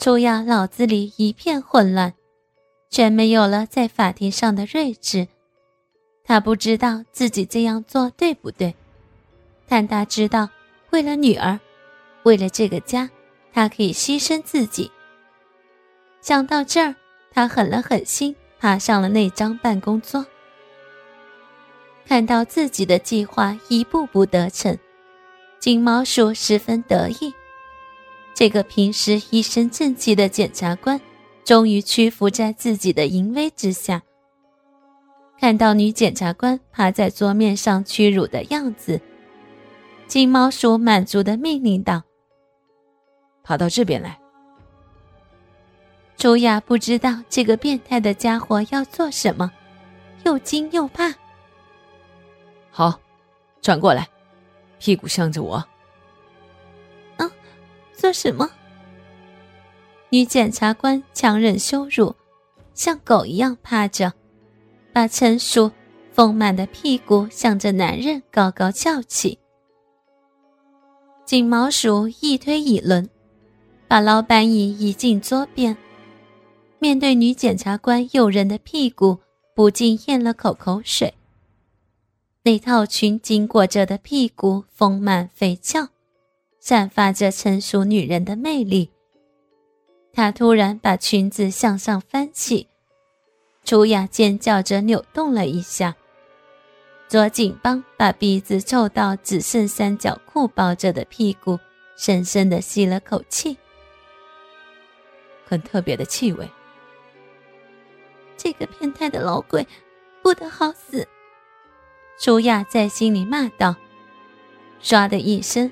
楚雅脑子里一片混乱，全没有了在法庭上的睿智。他不知道自己这样做对不对，但他知道，为了女儿，为了这个家，他可以牺牲自己。想到这儿，他狠了狠心，爬上了那张办公桌。看到自己的计划一步步得逞，金毛鼠十分得意。这个平时一身正气的检察官，终于屈服在自己的淫威之下。看到女检察官趴在桌面上屈辱的样子，金毛鼠满足的命令道：“跑到这边来。”朱雅不知道这个变态的家伙要做什么，又惊又怕。好，转过来，屁股向着我。做什么？女检察官强忍羞辱，像狗一样趴着，把成熟丰满的屁股向着男人高高翘起。锦毛鼠一推一抡，把老板椅移进桌边，面对女检察官诱人的屁股，不禁咽了口口水。那套裙经过着的屁股丰满肥翘。散发着成熟女人的魅力。她突然把裙子向上翻起，楚雅尖叫着扭动了一下，左颈帮把鼻子凑到只剩三角裤包着的屁股，深深的吸了口气，很特别的气味。这个变态的老鬼，不得好死！楚雅在心里骂道。唰的一声。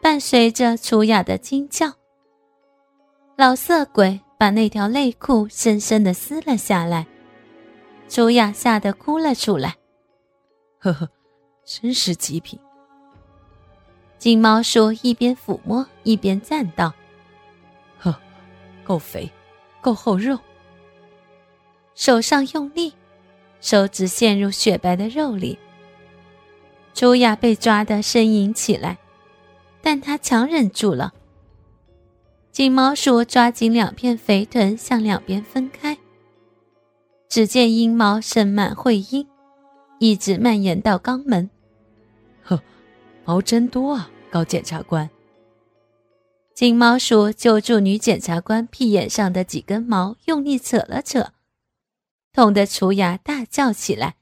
伴随着楚雅的惊叫，老色鬼把那条内裤深深的撕了下来，楚雅吓得哭了出来。呵呵，真是极品。金毛叔一边抚摸一边赞道：“呵，够肥，够厚肉。”手上用力，手指陷入雪白的肉里，楚雅被抓得呻吟起来。但他强忍住了。金毛鼠抓紧两片肥臀，向两边分开。只见阴毛盛满会阴，一直蔓延到肛门。呵，毛真多啊，高检察官。金毛鼠揪住女检察官屁眼上的几根毛，用力扯了扯，痛得楚雅大叫起来，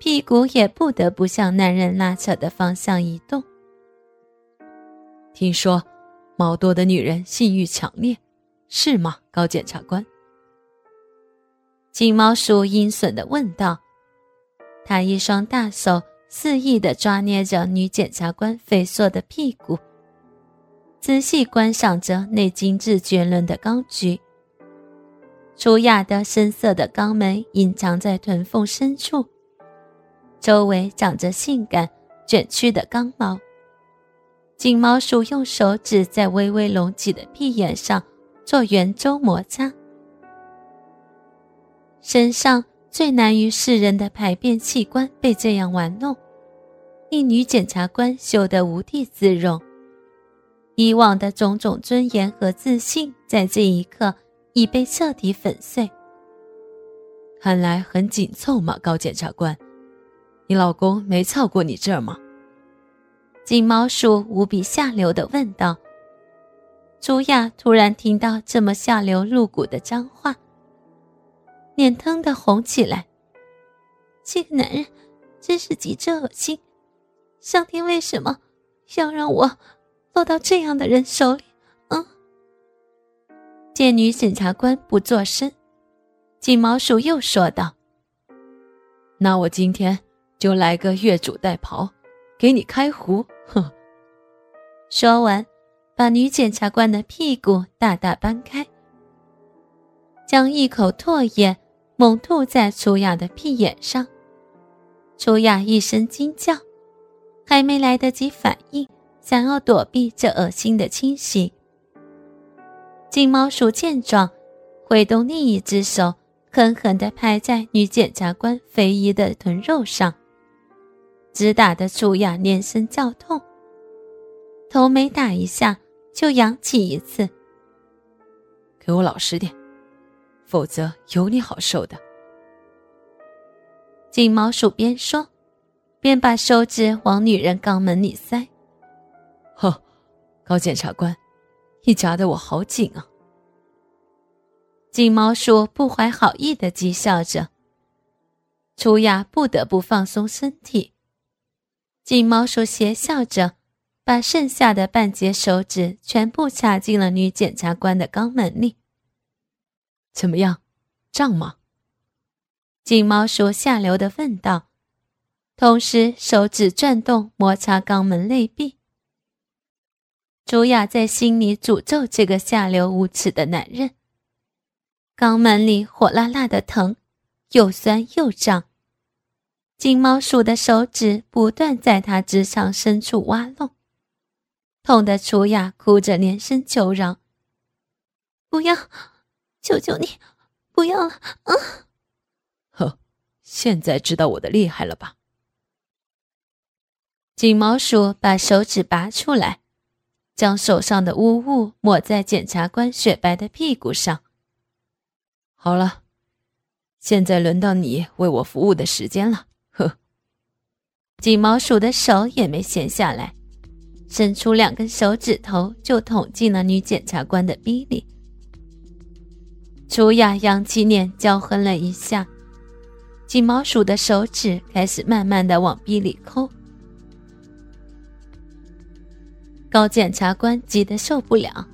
屁股也不得不向男人拉扯的方向移动。听说，毛多的女人性欲强烈，是吗？高检察官。金毛鼠阴损的问道。他一双大手肆意的抓捏着女检察官肥硕的屁股，仔细观赏着那精致绝伦的钢菊。粗雅的深色的肛门隐藏在臀缝深处，周围长着性感卷曲的肛毛。金毛鼠用手指在微微隆起的屁眼上做圆周摩擦，身上最难于世人的排便器官被这样玩弄，令女检察官羞得无地自容。以往的种种尊严和自信，在这一刻已被彻底粉碎。看来很紧凑嘛，高检察官，你老公没操过你这儿吗？金毛鼠无比下流的问道：“朱雅突然听到这么下流露骨的脏话，脸腾的红起来。这个男人真是极致恶心！上天为什么要让我落到这样的人手里？”嗯。见女检察官不作声，金毛鼠又说道：“那我今天就来个越俎代庖，给你开壶。”哼！说完，把女检察官的屁股大大搬开，将一口唾液猛吐在楚雅的屁眼上。楚雅一声惊叫，还没来得及反应，想要躲避这恶心的侵袭。金毛鼠见状，挥动另一只手，狠狠地拍在女检察官肥腴的臀肉上。直打的楚雅连声叫痛，头每打一下就扬起一次，给我老实点，否则有你好受的。金毛鼠边说，边把手指往女人肛门里塞。呵，高检察官，你夹得我好紧啊！金毛鼠不怀好意的讥笑着。楚雅不得不放松身体。金毛鼠邪笑着，把剩下的半截手指全部插进了女检察官的肛门里。怎么样，胀吗？金毛鼠下流的问道，同时手指转动摩擦肛门内壁。朱雅在心里诅咒这个下流无耻的男人。肛门里火辣辣的疼，又酸又胀。金毛鼠的手指不断在他直肠深处挖弄，痛得楚雅哭着连声求饶：“不要，求求你，不要了！”啊！呵，现在知道我的厉害了吧？金毛鼠把手指拔出来，将手上的污物抹在检察官雪白的屁股上。好了，现在轮到你为我服务的时间了。呵，金毛鼠的手也没闲下来，伸出两根手指头就捅进了女检察官的逼里。楚雅扬起脸，娇哼了一下。金毛鼠的手指开始慢慢的往逼里抠。高检察官急得受不了，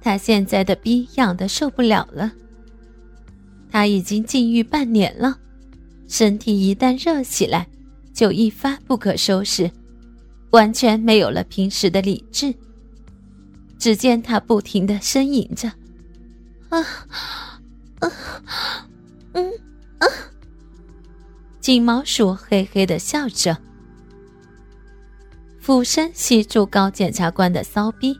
他现在的逼痒的受不了了。他已经禁欲半年了。身体一旦热起来，就一发不可收拾，完全没有了平时的理智。只见他不停的呻吟着：“啊，啊，嗯，啊！”金毛鼠嘿嘿的笑着，俯身吸住高检察官的骚逼，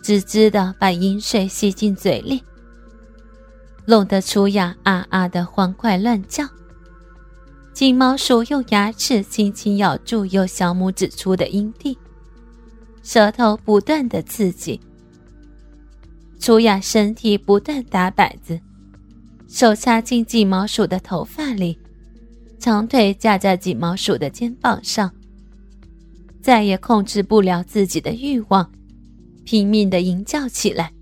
滋滋的把饮水吸进嘴里，弄得楚雅啊啊的欢快乱叫。金毛鼠用牙齿轻轻咬住右小拇指处的阴蒂，舌头不断的刺激。楚雅身体不断打摆子，手插进金毛鼠的头发里，长腿架在金毛鼠的肩膀上，再也控制不了自己的欲望，拼命的吟叫起来：“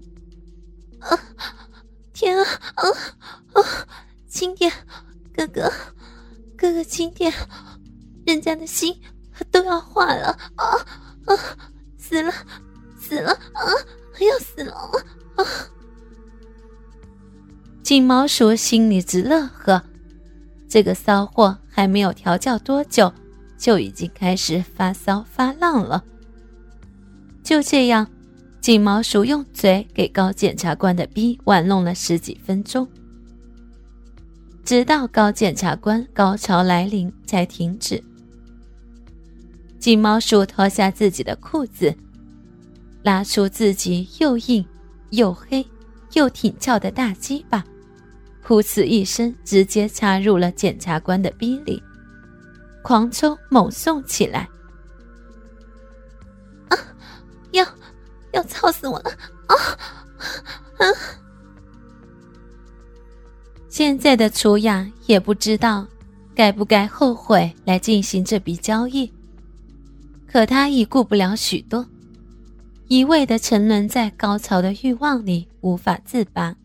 啊，天啊，啊啊，轻点，哥哥！”哥哥轻点，人家的心都要化了啊啊！死了，死了啊！要死了啊！金毛鼠心里直乐呵，这个骚货还没有调教多久，就已经开始发骚发浪了。就这样，金毛鼠用嘴给高检察官的逼玩弄了十几分钟。直到高检察官高潮来临才停止。金毛鼠脱下自己的裤子，拉出自己又硬又黑又挺翘的大鸡巴，噗呲一声，直接插入了检察官的逼里，狂抽猛送起来。啊！要要操死我了！现在的楚雅也不知道该不该后悔来进行这笔交易，可他已顾不了许多，一味的沉沦在高潮的欲望里无法自拔。